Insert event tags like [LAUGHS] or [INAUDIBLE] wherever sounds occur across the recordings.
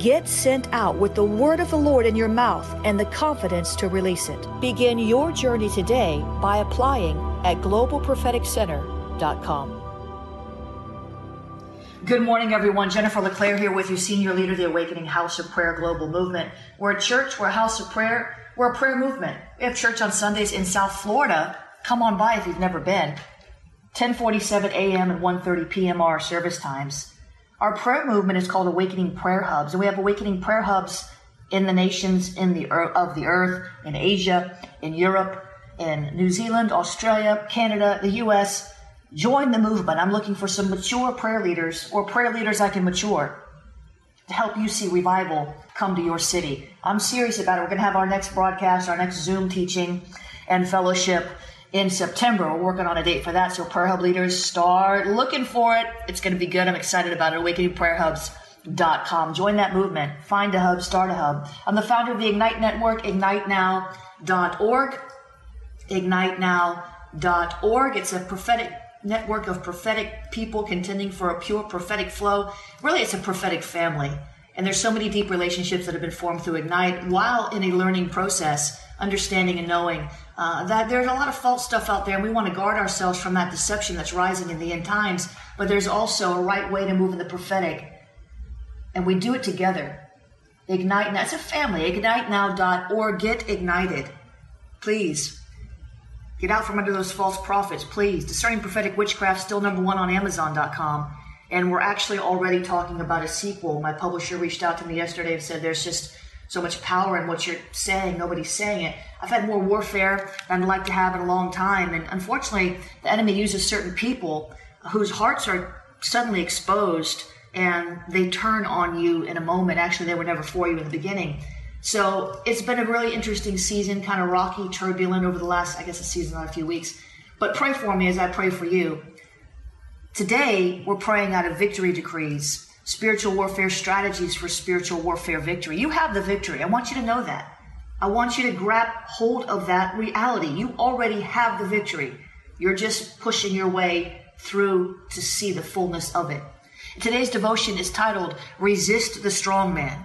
Get sent out with the word of the Lord in your mouth and the confidence to release it. Begin your journey today by applying at globalpropheticcenter.com. Good morning, everyone. Jennifer LeClaire here with you, Senior Leader of the Awakening House of Prayer Global Movement. We're a church, we're a house of prayer, we're a prayer movement. We have church on Sundays in South Florida. Come on by if you've never been. 1047 a.m. and 1.30 p.m. are our service times. Our prayer movement is called Awakening Prayer Hubs, and we have Awakening Prayer Hubs in the nations in the of the earth, in Asia, in Europe, in New Zealand, Australia, Canada, the U.S. Join the movement. I'm looking for some mature prayer leaders or prayer leaders I can mature to help you see revival come to your city. I'm serious about it. We're going to have our next broadcast, our next Zoom teaching and fellowship in September. We're working on a date for that. So Prayer Hub leaders start looking for it. It's going to be good. I'm excited about it. AwakeningPrayerHubs.com. Join that movement. Find a hub, start a hub. I'm the founder of the Ignite Network, ignitenow.org. Ignitenow.org. It's a prophetic network of prophetic people contending for a pure prophetic flow. Really, it's a prophetic family. And there's so many deep relationships that have been formed through Ignite while in a learning process, understanding and knowing uh, that there's a lot of false stuff out there, and we want to guard ourselves from that deception that's rising in the end times. But there's also a right way to move in the prophetic, and we do it together. Ignite Now. It's a family. IgniteNow.org. Get ignited. Please. Get out from under those false prophets, please. Discerning Prophetic Witchcraft, still number one on Amazon.com. And we're actually already talking about a sequel. My publisher reached out to me yesterday and said there's just so much power in what you're saying. Nobody's saying it. I've had more warfare than I'd like to have in a long time. And unfortunately, the enemy uses certain people whose hearts are suddenly exposed and they turn on you in a moment. Actually, they were never for you in the beginning. So it's been a really interesting season, kind of rocky, turbulent over the last, I guess, a season, not a few weeks. But pray for me as I pray for you. Today, we're praying out of victory decrees spiritual warfare strategies for spiritual warfare victory. You have the victory. I want you to know that. I want you to grab hold of that reality. You already have the victory. You're just pushing your way through to see the fullness of it. Today's devotion is titled Resist the Strong Man.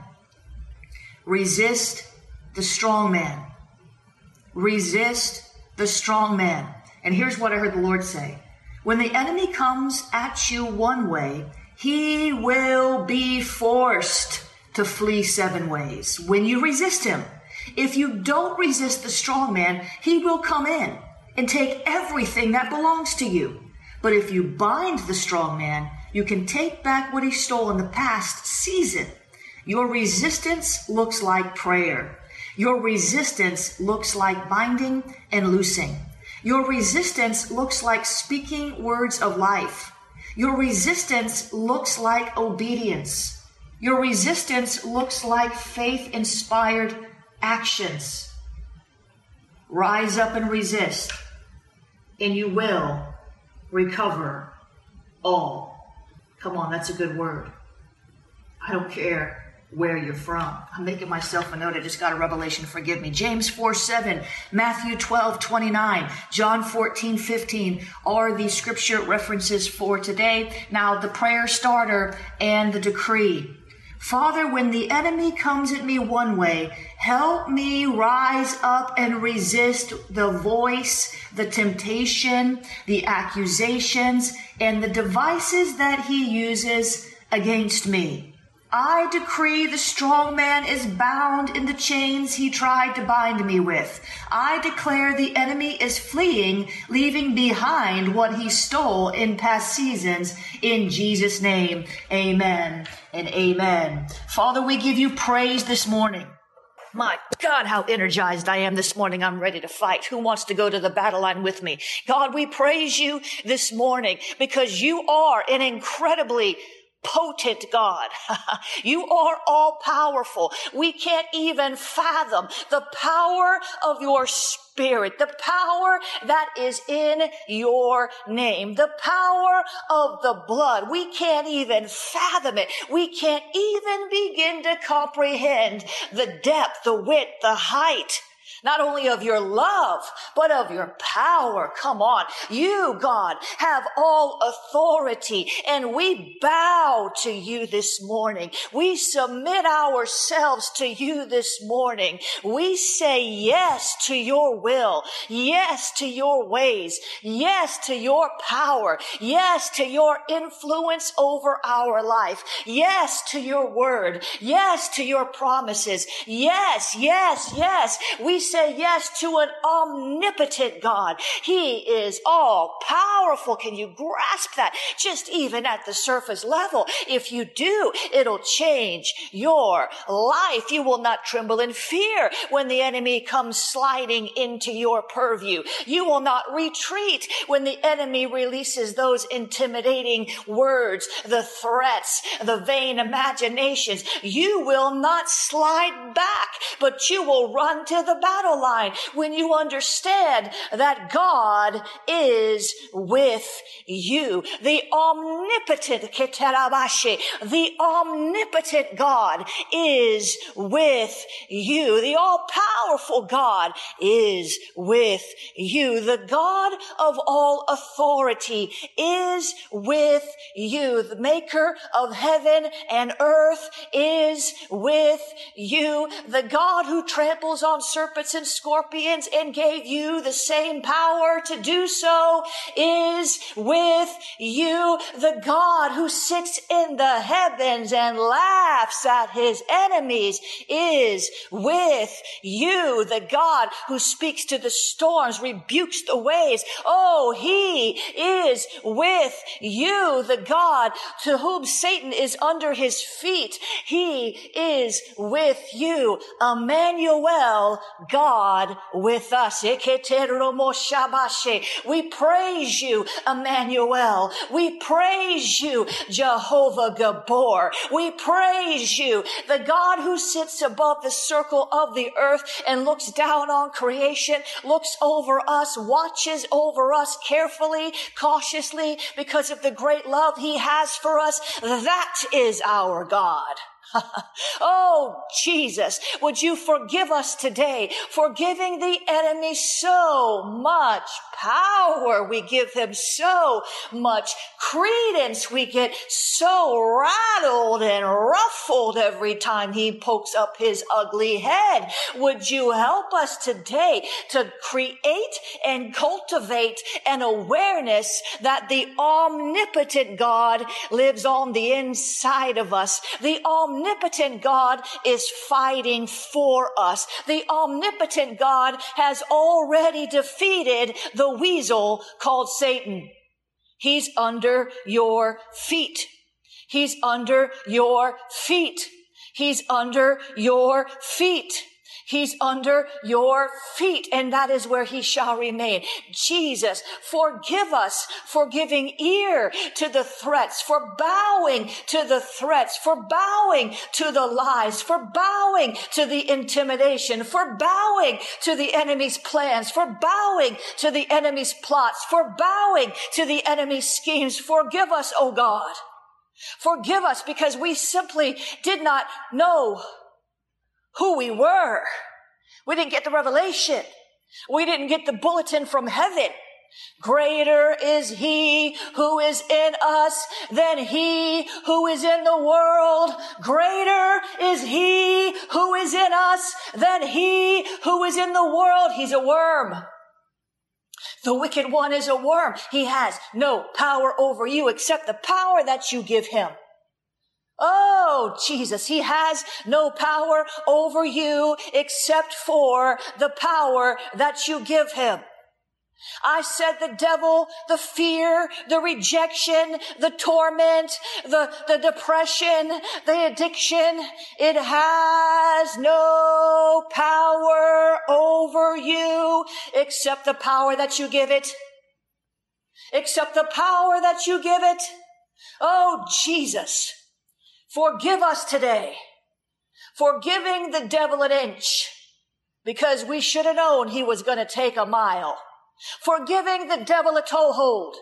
Resist the strong man. Resist the strong man. And here's what I heard the Lord say. When the enemy comes at you one way, he will be forced to flee seven ways when you resist him. If you don't resist the strong man, he will come in and take everything that belongs to you. But if you bind the strong man, you can take back what he stole in the past season. Your resistance looks like prayer. Your resistance looks like binding and loosing. Your resistance looks like speaking words of life. Your resistance looks like obedience. Your resistance looks like faith inspired actions. Rise up and resist, and you will recover all. Come on, that's a good word. I don't care where you're from. I'm making myself a note. I just got a revelation. Forgive me. James 4 7, Matthew 12 29, John 14 15 are the scripture references for today. Now, the prayer starter and the decree. Father, when the enemy comes at me one way, help me rise up and resist the voice, the temptation, the accusations, and the devices that he uses against me. I decree the strong man is bound in the chains he tried to bind me with. I declare the enemy is fleeing, leaving behind what he stole in past seasons. In Jesus' name, amen and amen. Father, we give you praise this morning. My God, how energized I am this morning. I'm ready to fight. Who wants to go to the battle line with me? God, we praise you this morning because you are an incredibly potent God. [LAUGHS] you are all powerful. We can't even fathom the power of your spirit, the power that is in your name, the power of the blood. We can't even fathom it. We can't even begin to comprehend the depth, the width, the height not only of your love, but of your power. Come on. You, God, have all authority and we bow to you this morning. We submit ourselves to you this morning. We say yes to your will. Yes to your ways. Yes to your power. Yes to your influence over our life. Yes to your word. Yes to your promises. Yes, yes, yes. We say say yes to an omnipotent God. He is all powerful. Can you grasp that? Just even at the surface level. If you do, it'll change your life. You will not tremble in fear when the enemy comes sliding into your purview. You will not retreat when the enemy releases those intimidating words, the threats, the vain imaginations. You will not slide back, but you will run to the battle battle line when you understand that God is with you. The omnipotent, Keterabashi, the omnipotent God is with you. The all powerful God is with you. The God of all authority is with you. The maker of heaven and earth is with you. The God who tramples on serpents and scorpions and gave you the same power to do so is with you. The God who sits in the heavens and laughs at his enemies is with you. The God who speaks to the storms, rebukes the waves. Oh, he is with you. The God to whom Satan is under his feet. He is with you. Emmanuel, God God with us. We praise you, Emmanuel. We praise you, Jehovah Gibbor. We praise you, the God who sits above the circle of the earth and looks down on creation, looks over us, watches over us carefully, cautiously because of the great love he has for us. That is our God. [LAUGHS] oh, Jesus, would you forgive us today for giving the enemy so much power? We give him so much credence. We get so rattled and ruffled every time he pokes up his ugly head. Would you help us today to create and cultivate an awareness that the omnipotent God lives on the inside of us? The omnipotent omnipotent God is fighting for us. The omnipotent God has already defeated the weasel called Satan. He's under your feet. He's under your feet. He's under your feet. He's under your feet and that is where he shall remain. Jesus, forgive us for giving ear to the threats, for bowing to the threats, for bowing to the lies, for bowing to the intimidation, for bowing to the enemy's plans, for bowing to the enemy's plots, for bowing to the enemy's schemes. Forgive us, O God. Forgive us because we simply did not know who we were. We didn't get the revelation. We didn't get the bulletin from heaven. Greater is he who is in us than he who is in the world. Greater is he who is in us than he who is in the world. He's a worm. The wicked one is a worm. He has no power over you except the power that you give him. Oh, Jesus, he has no power over you except for the power that you give him. I said the devil, the fear, the rejection, the torment, the, the depression, the addiction, it has no power over you except the power that you give it. Except the power that you give it. Oh, Jesus, forgive us today for giving the devil an inch because we should have known he was going to take a mile for giving the devil a toehold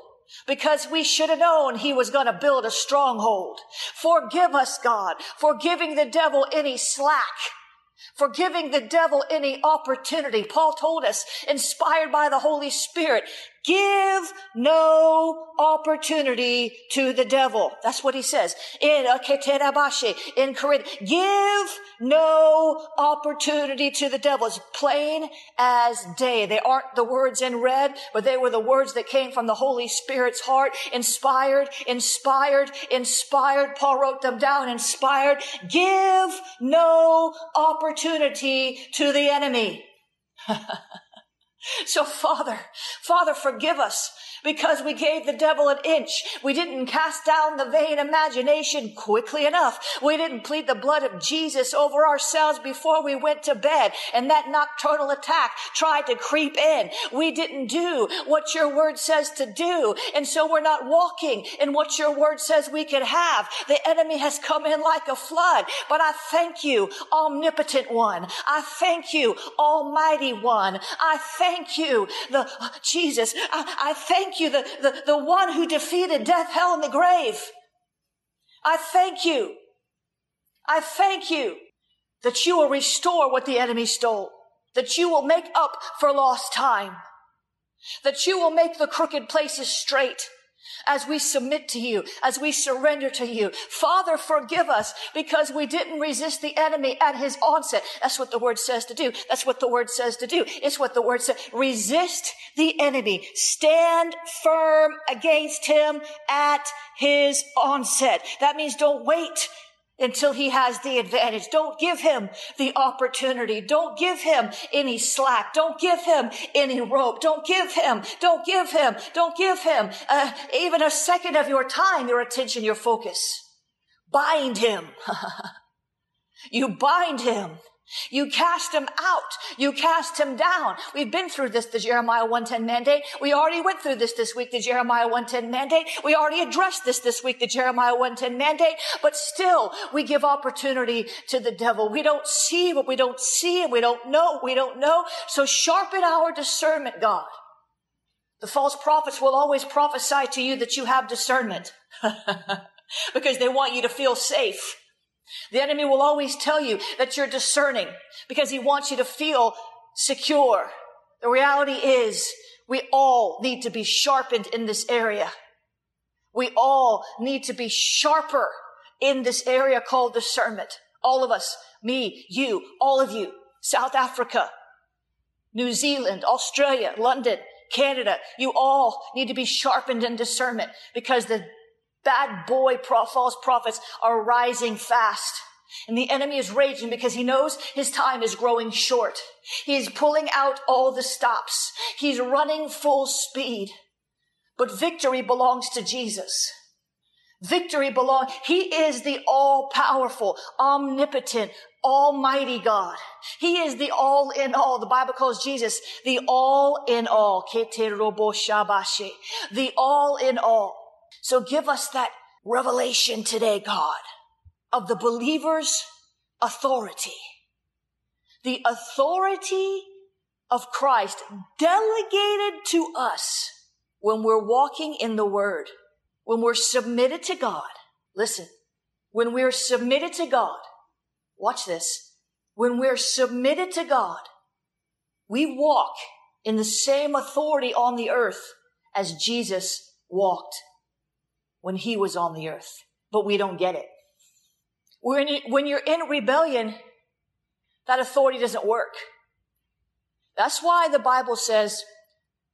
because we should have known he was going to build a stronghold. Forgive us, God, for giving the devil any slack. For giving the devil any opportunity. Paul told us, inspired by the Holy Spirit, Give no opportunity to the devil. That's what he says in uh, in Corinth. Give no opportunity to the devil. It's plain as day. They aren't the words in red, but they were the words that came from the Holy Spirit's heart. Inspired, inspired, inspired. Paul wrote them down. Inspired. Give no opportunity to the enemy. [LAUGHS] So Father, Father, forgive us because we gave the devil an inch. We didn't cast down the vain imagination quickly enough. We didn't plead the blood of Jesus over ourselves before we went to bed. And that nocturnal attack tried to creep in. We didn't do what your word says to do. And so we're not walking in what your word says we can have. The enemy has come in like a flood. But I thank you, omnipotent one. I thank you, almighty one. I thank you, the Jesus. I, I thank thank you, the, the, the one who defeated death, hell, and the grave. I thank you. I thank you that you will restore what the enemy stole, that you will make up for lost time, that you will make the crooked places straight, as we submit to you, as we surrender to you. Father, forgive us because we didn't resist the enemy at his onset. That's what the word says to do. That's what the word says to do. It's what the word says. Resist the enemy. Stand firm against him at his onset. That means don't wait until he has the advantage. Don't give him the opportunity. Don't give him any slack. Don't give him any rope. Don't give him, don't give him, don't give him uh, even a second of your time, your attention, your focus. Bind him. [LAUGHS] you bind him. You cast him out. You cast him down. We've been through this, the Jeremiah 110 mandate. We already went through this this week, the Jeremiah 110 mandate. We already addressed this this week, the Jeremiah 110 mandate. But still, we give opportunity to the devil. We don't see what we don't see and we don't know we don't know. So sharpen our discernment, God. The false prophets will always prophesy to you that you have discernment [LAUGHS] because they want you to feel safe. The enemy will always tell you that you're discerning because he wants you to feel secure. The reality is we all need to be sharpened in this area. We all need to be sharper in this area called discernment. All of us, me, you, all of you, South Africa, New Zealand, Australia, London, Canada, you all need to be sharpened in discernment because the Bad boy false prophets are rising fast. And the enemy is raging because he knows his time is growing short. He's pulling out all the stops. He's running full speed. But victory belongs to Jesus. Victory belongs, he is the all powerful, omnipotent, almighty God. He is the all in all. The Bible calls Jesus the all in all. The all in all. So give us that revelation today, God, of the believer's authority. The authority of Christ delegated to us when we're walking in the Word, when we're submitted to God, Listen, when we're submitted to God, watch this. When we're submitted to God, we walk in the same authority on the earth as Jesus walked when he was on the earth, but we don't get it. When, you, when you're in rebellion, that authority doesn't work. That's why the Bible says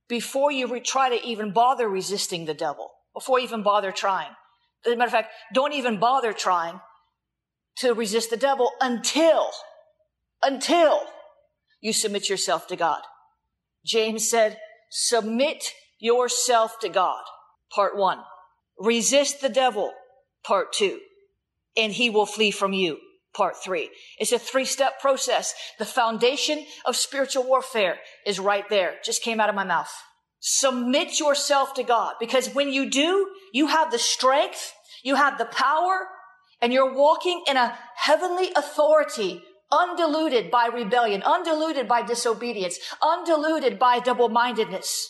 before you try to even bother resisting the devil, before you even bother trying. As a matter of fact, don't even bother trying to resist the devil until, until you submit yourself to God. James said, submit yourself to God. Part one. Resist the devil. Part two. And he will flee from you. Part three. It's a three step process. The foundation of spiritual warfare is right there. Just came out of my mouth. Submit yourself to God because when you do, you have the strength, you have the power, and you're walking in a heavenly authority undiluted by rebellion, undiluted by disobedience, undiluted by double-mindedness.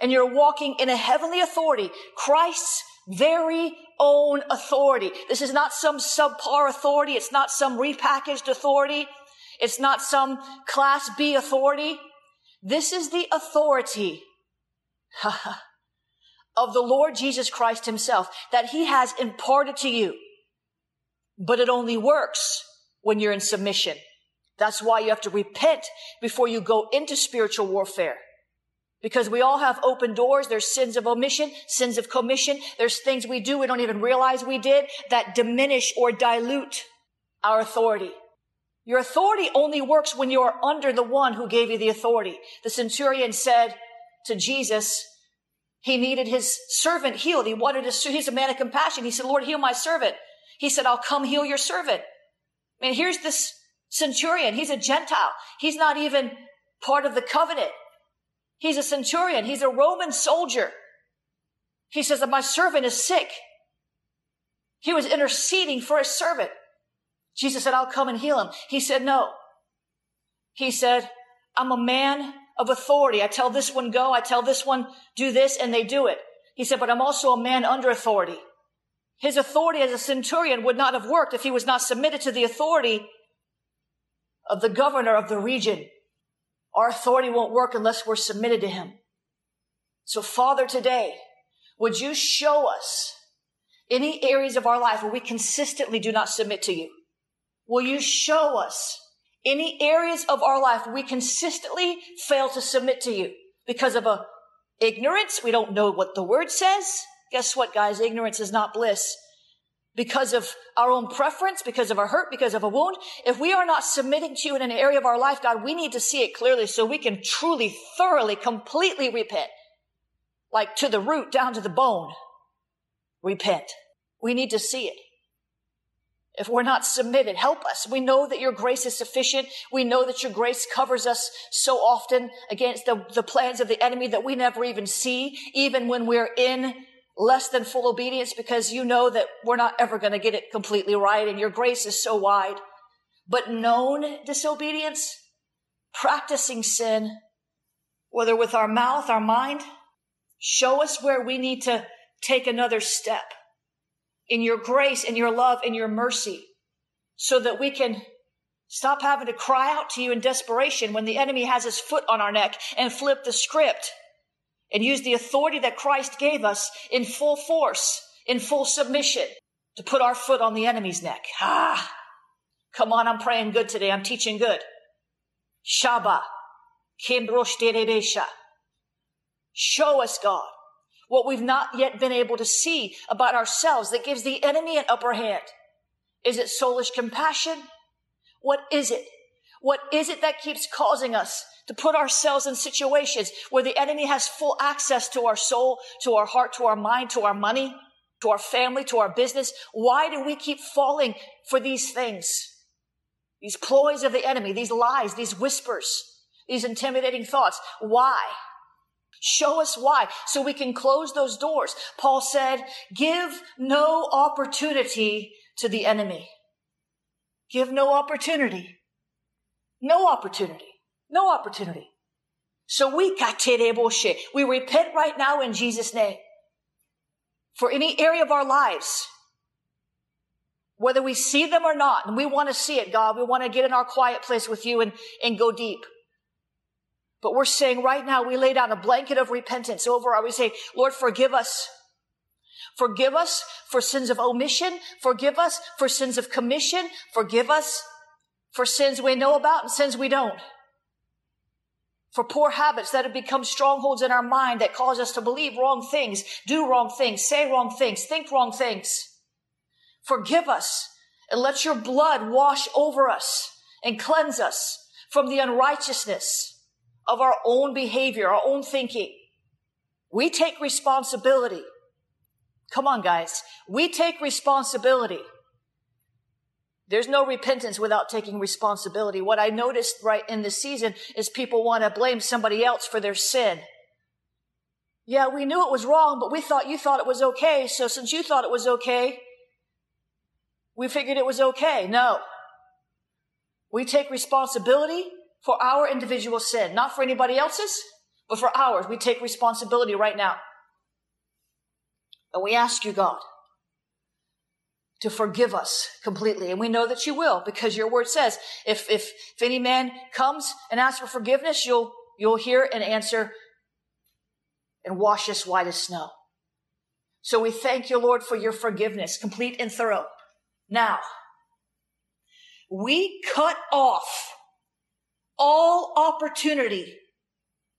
And you're walking in a heavenly authority, Christ's very own authority. This is not some subpar authority. It's not some repackaged authority. It's not some class B authority. This is the authority [LAUGHS] of the Lord Jesus Christ himself that he has imparted to you. But it only works when you're in submission. That's why you have to repent before you go into spiritual warfare. Because we all have open doors. There's sins of omission, sins of commission. There's things we do we don't even realize we did that diminish or dilute our authority. Your authority only works when you are under the one who gave you the authority. The centurion said to Jesus, he needed his servant healed. He wanted to, he's a man of compassion. He said, Lord, heal my servant. He said, I'll come heal your servant. I mean, here's this centurion. He's a Gentile. He's not even part of the covenant. He's a centurion. He's a Roman soldier. He says that my servant is sick. He was interceding for his servant. Jesus said, I'll come and heal him. He said, no. He said, I'm a man of authority. I tell this one go. I tell this one do this and they do it. He said, but I'm also a man under authority. His authority as a centurion would not have worked if he was not submitted to the authority of the governor of the region. Our authority won't work unless we're submitted to him. So Father, today, would you show us any areas of our life where we consistently do not submit to you? Will you show us any areas of our life where we consistently fail to submit to you because of a ignorance? We don't know what the word says. Guess what, guys? Ignorance is not bliss because of our own preference, because of a hurt, because of a wound. If we are not submitting to you in an area of our life, God, we need to see it clearly so we can truly, thoroughly, completely repent. Like to the root, down to the bone. Repent. We need to see it. If we're not submitted, help us. We know that your grace is sufficient. We know that your grace covers us so often against the, the plans of the enemy that we never even see, even when we're in less than full obedience because you know that we're not ever going to get it completely right and your grace is so wide. But known disobedience, practicing sin, whether with our mouth, our mind, show us where we need to take another step in your grace, in your love, in your mercy, so that we can stop having to cry out to you in desperation when the enemy has his foot on our neck and flip the script and use the authority that Christ gave us in full force, in full submission to put our foot on the enemy's neck. Ah, come on, I'm praying good today. I'm teaching good. Shaba, Show us, God, what we've not yet been able to see about ourselves that gives the enemy an upper hand. Is it soulish compassion? What is it? What is it that keeps causing us to put ourselves in situations where the enemy has full access to our soul, to our heart, to our mind, to our money, to our family, to our business? Why do we keep falling for these things? These ploys of the enemy, these lies, these whispers, these intimidating thoughts. Why? Show us why so we can close those doors. Paul said, give no opportunity to the enemy. Give no opportunity. No opportunity. No opportunity. So we bullshit. We repent right now in Jesus' name for any area of our lives Whether we see them or not, and we want to see it, God, we want to get in our quiet place with you and, and go deep. But we're saying right now, we lay down a blanket of repentance over our, we say, Lord, forgive us. Forgive us for sins of omission. Forgive us for sins of commission. Forgive us for sins we know about and sins we don't. For poor habits that have become strongholds in our mind that cause us to believe wrong things, do wrong things, say wrong things, think wrong things. Forgive us and let your blood wash over us and cleanse us from the unrighteousness of our own behavior, our own thinking. We take responsibility. Come on, guys. We take responsibility. There's no repentance without taking responsibility. What I noticed right in this season is people want to blame somebody else for their sin. Yeah, we knew it was wrong, but we thought you thought it was okay. So since you thought it was okay, we figured it was okay. No. We take responsibility for our individual sin, not for anybody else's, but for ours. We take responsibility right now. And we ask you, God, to forgive us completely. And we know that you will because your word says, if, if, if any man comes and asks for forgiveness, you'll, you'll hear and answer and wash us white as snow. So we thank you, Lord, for your forgiveness, complete and thorough. Now, we cut off all opportunity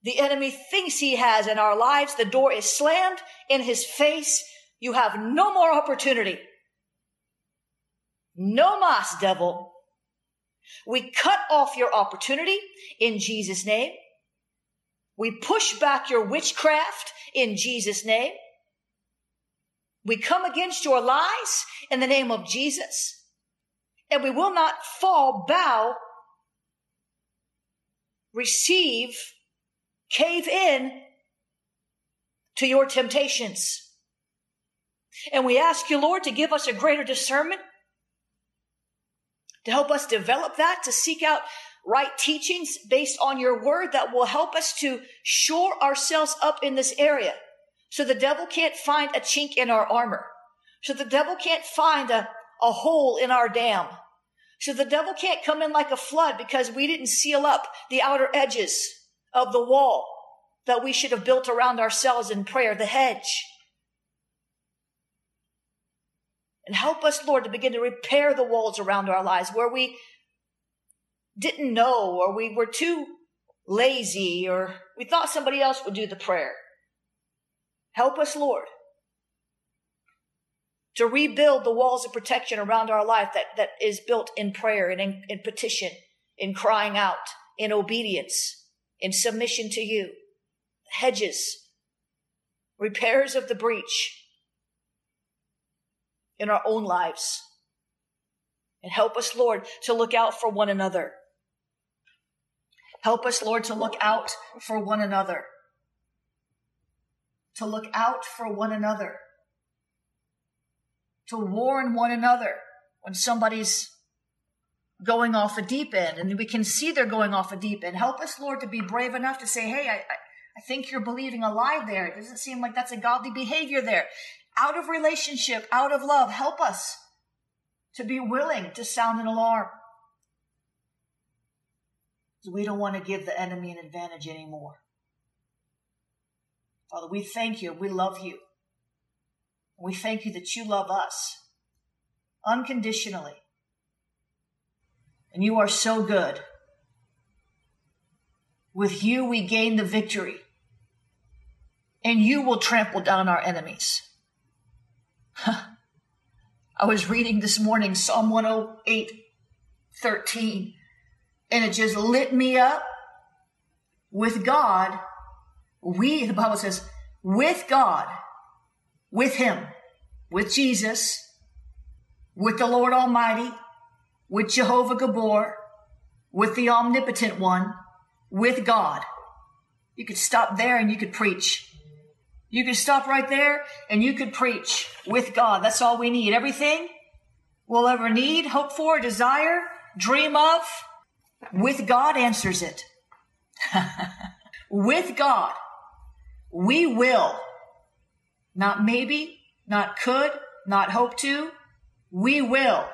the enemy thinks he has in our lives. The door is slammed in his face. You have no more opportunity. No mas, devil. We cut off your opportunity in Jesus' name. We push back your witchcraft in Jesus' name. We come against your lies in the name of Jesus. And we will not fall, bow, receive, cave in to your temptations. And we ask you, Lord, to give us a greater discernment, to help us develop that, to seek out right teachings based on your word that will help us to shore ourselves up in this area. So the devil can't find a chink in our armor. So the devil can't find a, a hole in our dam. So the devil can't come in like a flood because we didn't seal up the outer edges of the wall that we should have built around ourselves in prayer, the hedge. And help us, Lord, to begin to repair the walls around our lives where we didn't know or we were too lazy or we thought somebody else would do the prayer. Help us, Lord, to rebuild the walls of protection around our life that, that is built in prayer and in, in petition, in crying out, in obedience, in submission to you. Hedges, repairs of the breach in our own lives. And help us, Lord, to look out for one another. Help us, Lord, to look out for one another to look out for one another, to warn one another when somebody's going off a deep end and we can see they're going off a deep end. Help us, Lord, to be brave enough to say, Hey, I, I think you're believing a lie there. It doesn't seem like that's a godly behavior there. Out of relationship, out of love, help us to be willing to sound an alarm. We don't want to give the enemy an advantage anymore. Father, we thank you. We love you. We thank you that you love us unconditionally. And you are so good. With you, we gain the victory. And you will trample down our enemies. I was reading this morning Psalm 108, 13, and it just lit me up with God we, the Bible says, with God, with Him, with Jesus, with the Lord Almighty, with Jehovah Gibbor, with the Omnipotent One, with God. You could stop there and you could preach. You could stop right there and you could preach with God. That's all we need. Everything we'll ever need, hope for, desire, dream of, with God answers it. [LAUGHS] with God we will. Not maybe, not could, not hope to. we will,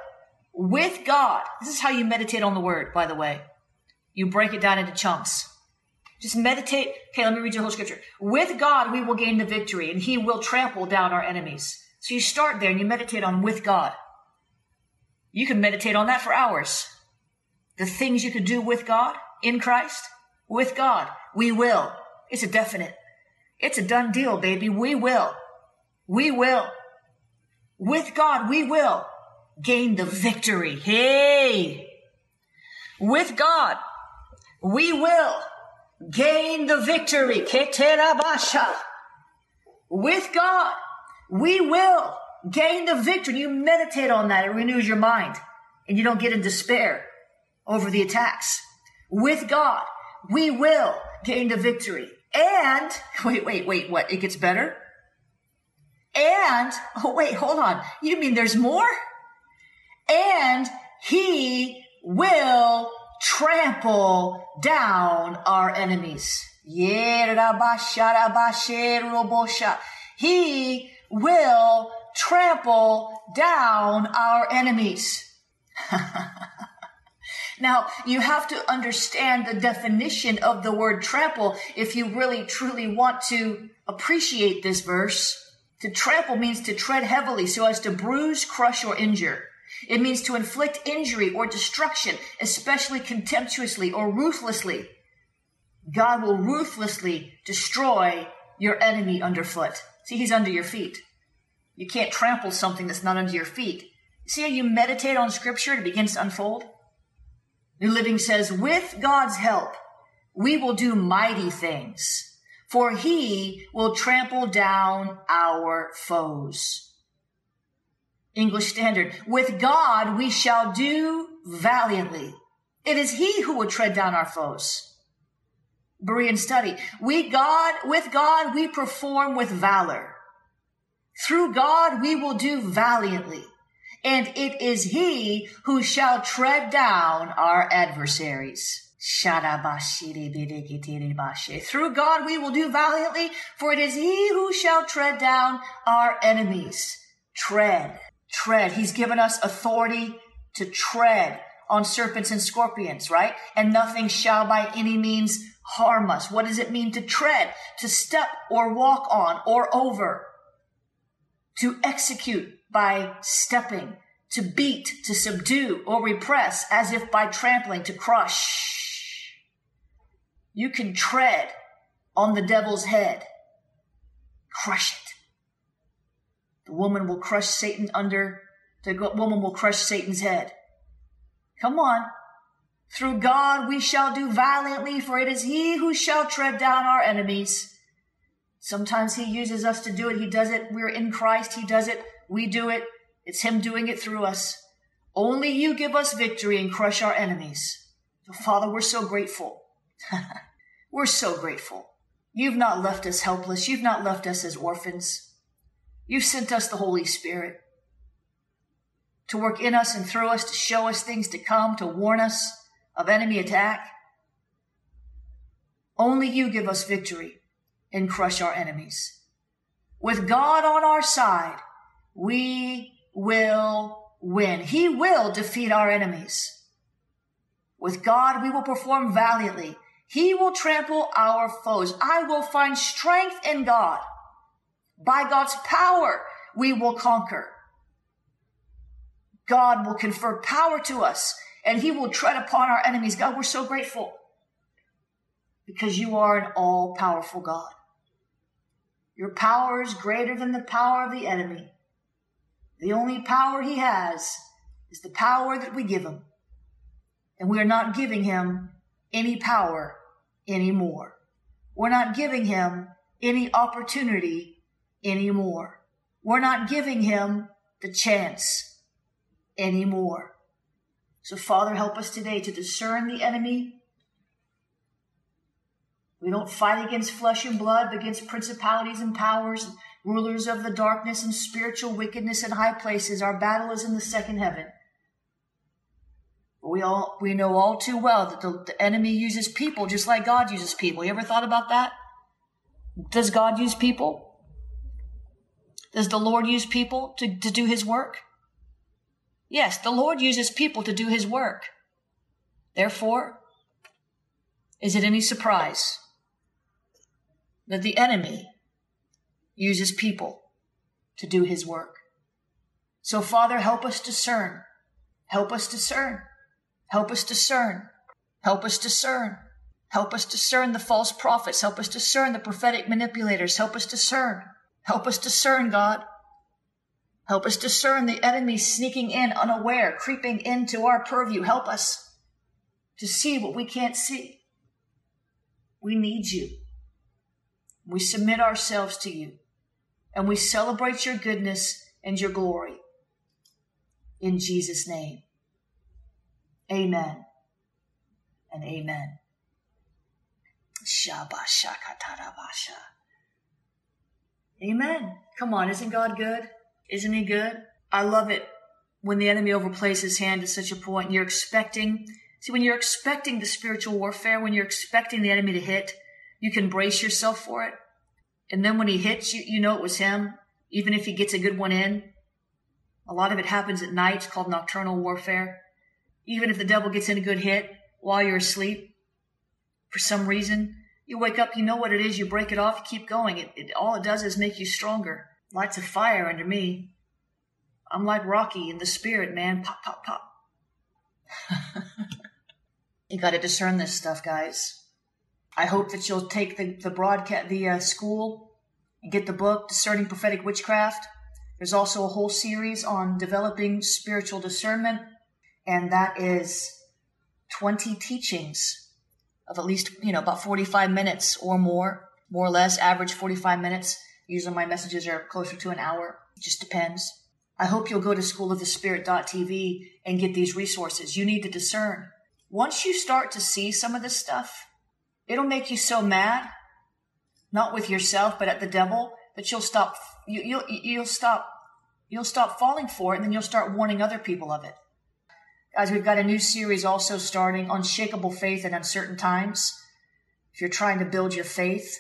with God. This is how you meditate on the word, by the way. You break it down into chunks. Just meditate. Okay, let me read you the whole scripture. With God, we will gain the victory and he will trample down our enemies. So you start there and you meditate on with God. You can meditate on that for hours. The things you could do with God in Christ, with God, we will. It's a definite. It's a done deal, baby. We will. We will. With God, we will gain the victory. Hey! With God, we will gain the victory. With God, we will gain the victory. You meditate on that. It renews your mind and you don't get in despair over the attacks. With God, we will gain the victory. And [LAUGHS] wait, wait, wait, what? It gets better? And, oh wait, hold on. You mean there's more? And he will trample down our enemies. He will trample down our enemies. [LAUGHS] now, you have to understand the definition of the word trample if you really truly want to appreciate this verse. To trample means to tread heavily so as to bruise, crush, or injure. It means to inflict injury or destruction, especially contemptuously or ruthlessly. God will ruthlessly destroy your enemy underfoot. See, he's under your feet. You can't trample something that's not under your feet. See how you meditate on scripture and it begins to unfold? New Living says, with God's help, we will do mighty things, for he will trample down our foes. English Standard, with God we shall do valiantly. It is he who will tread down our foes. Berean study. We God, with God we perform with valor. Through God we will do valiantly, and it is he who shall tread down our adversaries. Through God we will do valiantly, for it is he who shall tread down our enemies. Tread, tread. He's given us authority to tread on serpents and scorpions, right? And nothing shall by any means harm us. What does it mean to tread? To step or walk on or over to execute by stepping, to beat, to subdue, or repress as if by trampling, to crush. You can tread on the devil's head, crush it. The woman will crush Satan under, the woman will crush Satan's head. Come on. Through God we shall do valiantly, for it is he who shall tread down our enemies. Sometimes he uses us to do it. He does it. We're in Christ. He does it. We do it. It's him doing it through us. Only you give us victory and crush our enemies. Father, we're so grateful. [LAUGHS] we're so grateful. You've not left us helpless. You've not left us as orphans. You've sent us the Holy Spirit to work in us and through us, to show us things to come, to warn us of enemy attack. Only you give us victory and crush our enemies. With God on our side, we will win. He will defeat our enemies. With God, we will perform valiantly. He will trample our foes. I will find strength in God. By God's power, we will conquer. God will confer power to us and he will tread upon our enemies. God, we're so grateful because you are an all powerful God. Your power is greater than the power of the enemy. The only power he has is the power that we give him. And we are not giving him any power anymore. We're not giving him any opportunity anymore. We're not giving him the chance anymore. So Father, help us today to discern the enemy we don't fight against flesh and blood, but against principalities and powers, rulers of the darkness and spiritual wickedness in high places. Our battle is in the second heaven. We all we know all too well that the, the enemy uses people just like God uses people. You ever thought about that? Does God use people? Does the Lord use people to, to do his work? Yes, the Lord uses people to do his work. Therefore, is it any surprise that the enemy uses people to do his work? So, Father, help us discern. Help us discern. Help us discern. Help us discern. Help us discern the false prophets. Help us discern the prophetic manipulators. Help us discern. Help us discern, God. Help us discern the enemy sneaking in unaware, creeping into our purview. Help us to see what we can't see. We need you. We submit ourselves to you and we celebrate your goodness and your glory. In Jesus' name, amen and amen. Amen. Come on, isn't God good? Isn't he good? I love it when the enemy overplays his hand to such a point you're expecting see when you're expecting the spiritual warfare when you're expecting the enemy to hit you can brace yourself for it and then when he hits you you know it was him even if he gets a good one in a lot of it happens at night it's called nocturnal warfare even if the devil gets in a good hit while you're asleep for some reason you wake up you know what it is you break it off you keep going it, it all it does is make you stronger lights a fire under me I'm like Rocky in the spirit, man. Pop, pop, pop. [LAUGHS] you got to discern this stuff, guys. I hope that you'll take the the broadcast, the uh, school, and get the book "Discerning Prophetic Witchcraft." There's also a whole series on developing spiritual discernment, and that is 20 teachings of at least you know about 45 minutes or more, more or less, average 45 minutes. Usually my messages are closer to an hour. It just depends. I hope you'll go to schoolofthespirit.tv and get these resources. You need to discern. Once you start to see some of this stuff, it'll make you so mad, not with yourself, but at the devil, that you'll stop, you, you'll, you'll stop, you'll stop falling for it and then you'll start warning other people of it. Guys, we've got a new series also starting, Unshakable Faith in Uncertain Times. If you're trying to build your faith,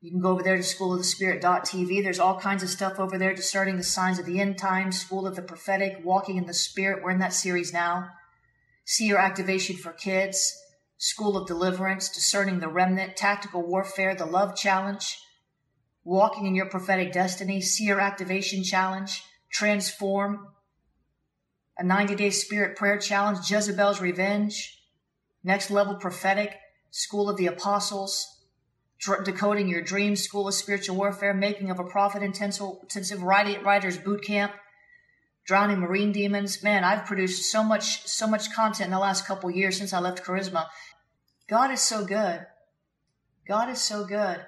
you can go over there to school of the schoolofthespirit.tv. There's all kinds of stuff over there discerning the signs of the end times, School of the Prophetic, Walking in the Spirit. We're in that series now. Seer Activation for Kids, School of Deliverance, Discerning the Remnant, Tactical Warfare, The Love Challenge, Walking in Your Prophetic Destiny, Seer Activation Challenge, Transform, a 90 Day Spirit Prayer Challenge, Jezebel's Revenge, Next Level Prophetic, School of the Apostles, Decoding Your Dreams, School of Spiritual Warfare, Making of a Prophet Intensive, Writers Boot Camp, Drowning Marine Demons. Man, I've produced so much, so much content in the last couple years since I left Charisma. God is so good. God is so good.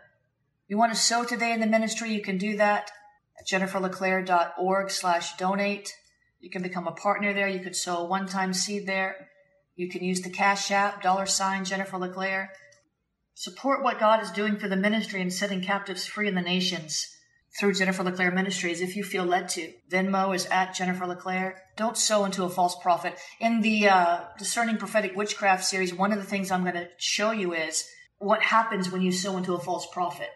You want to sow today in the ministry, you can do that at jenniferleclaire.org slash donate. You can become a partner there. You could sow a one-time seed there. You can use the Cash App, dollar sign Jennifer LeClaire. Support what God is doing for the ministry and setting captives free in the nations through Jennifer LeClaire Ministries if you feel led to. Venmo is at Jennifer LeClaire. Don't sow into a false prophet. In the uh, Discerning Prophetic Witchcraft series, one of the things I'm going to show you is what happens when you sow into a false prophet.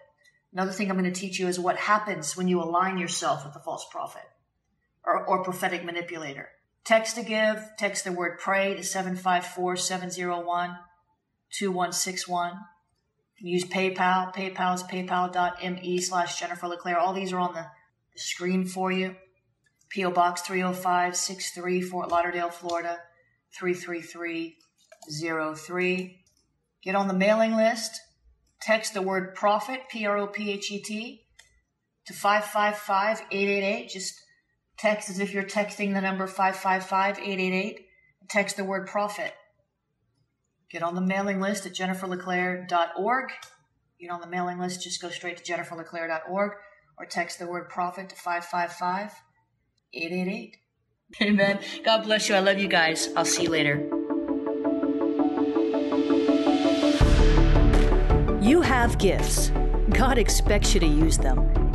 Another thing I'm going to teach you is what happens when you align yourself with a false prophet or, or prophetic manipulator. Text to give, text the word pray to 754 701 2161 use PayPal. PayPal is paypal.me slash Jennifer LeClaire. All these are on the, screen for you. P.O. Box 30563, Fort Lauderdale, Florida 33303. Get on the mailing list. Text the word prophet, P R O P H E T, to 555 888. Just text as if you're texting the number 555 888. Text the word prophet. Get on the mailing list at jenniferleclaire.org. Get on the mailing list, just go straight to jenniferleclaire.org or text the word prophet to 555 888. Amen. God bless you. I love you guys. I'll see you later. You have gifts. God expects you to use them.